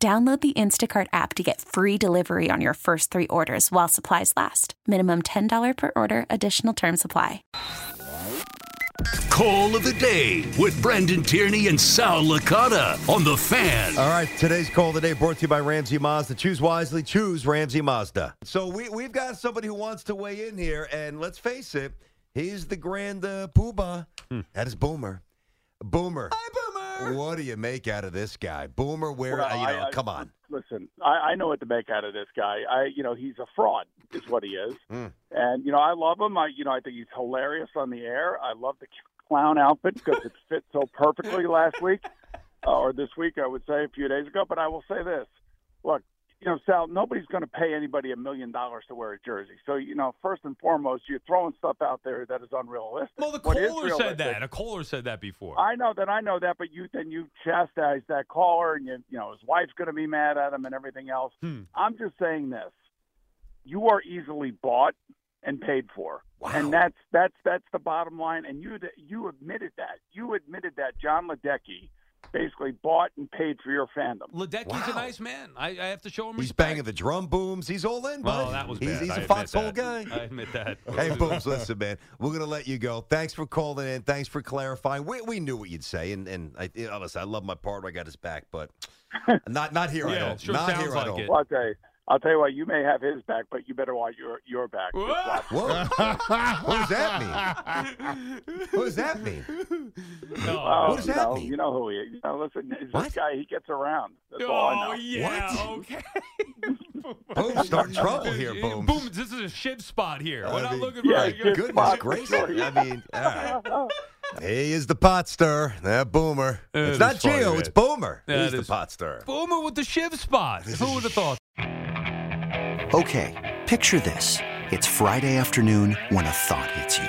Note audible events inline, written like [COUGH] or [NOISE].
Download the Instacart app to get free delivery on your first three orders while supplies last. Minimum $10 per order, additional term supply. Call of the day with Brandon Tierney and Sal Licata on the fan. All right, today's call of the day brought to you by Ramsey Mazda. Choose wisely, choose Ramsey Mazda. So we, we've got somebody who wants to weigh in here, and let's face it, he's the grand uh, poobah. That is Boomer. Boomer. Hi, Boomer. What do you make out of this guy? Boomer, where, Well, you know, I- I- come on. Listen, I, I know what to make out of this guy. I, you know, he's a fraud, is what he is. Mm. And you know, I love him. I, you know, I think he's hilarious on the air. I love the clown outfit because it fit so perfectly last week, uh, or this week, I would say, a few days ago. But I will say this: look, you know, Sal, nobody's going to pay anybody a million dollars to wear a jersey. So, you know, first and foremost, you're throwing stuff out there that is unrealistic. Well, the caller said that. A caller said that before. I know that I know that, but you then you chastise that caller, and you you know his wife's going to be mad at him and everything else. Hmm. I'm just saying this: you are easily bought and paid for, wow. and that's that's that's the bottom line. And you you admitted that. You admitted that Jon Ledecky basically bought and paid for your fandom. Ledecky's a nice man. I, I have to show him He's respect. banging the drum booms. He's all in, Well, bud. that was he's, bad. he's I a admit foxhole that. guy. I admit that. Hey, Booms, listen, man. We're going to let you go. Thanks for calling in. Thanks for clarifying. We, we knew what you'd say, and, and I, you know, listen, I love my partner. I got his back, but [LAUGHS] not not here. I Yeah, don't. sure not sounds here. I like don't. it. Well, I'll tell you, I'll tell you what. You may have his back, but you better watch your your back. Just watch. Whoa. what does that mean? What does that mean? [LAUGHS] No. Oh, What does that know, mean? You know who he is. You know, listen, this What? guy, he gets around. That's all I know. Oh, yeah. What? Okay. [LAUGHS] Boom, start trouble here, Boom. Booms. This is a shiv spot here. What I We're not mean, looking yeah, for. good Goodness spot. gracious. Sure, yeah. I mean, all right. [LAUGHS] He is the pot stir. That Boomer. It it's not funny, Gio, it's Boomer. Yeah, He's it the pot stir. Boomer with the shiv spot. Who would have thought? Okay, picture this. It's Friday afternoon when a thought hits you.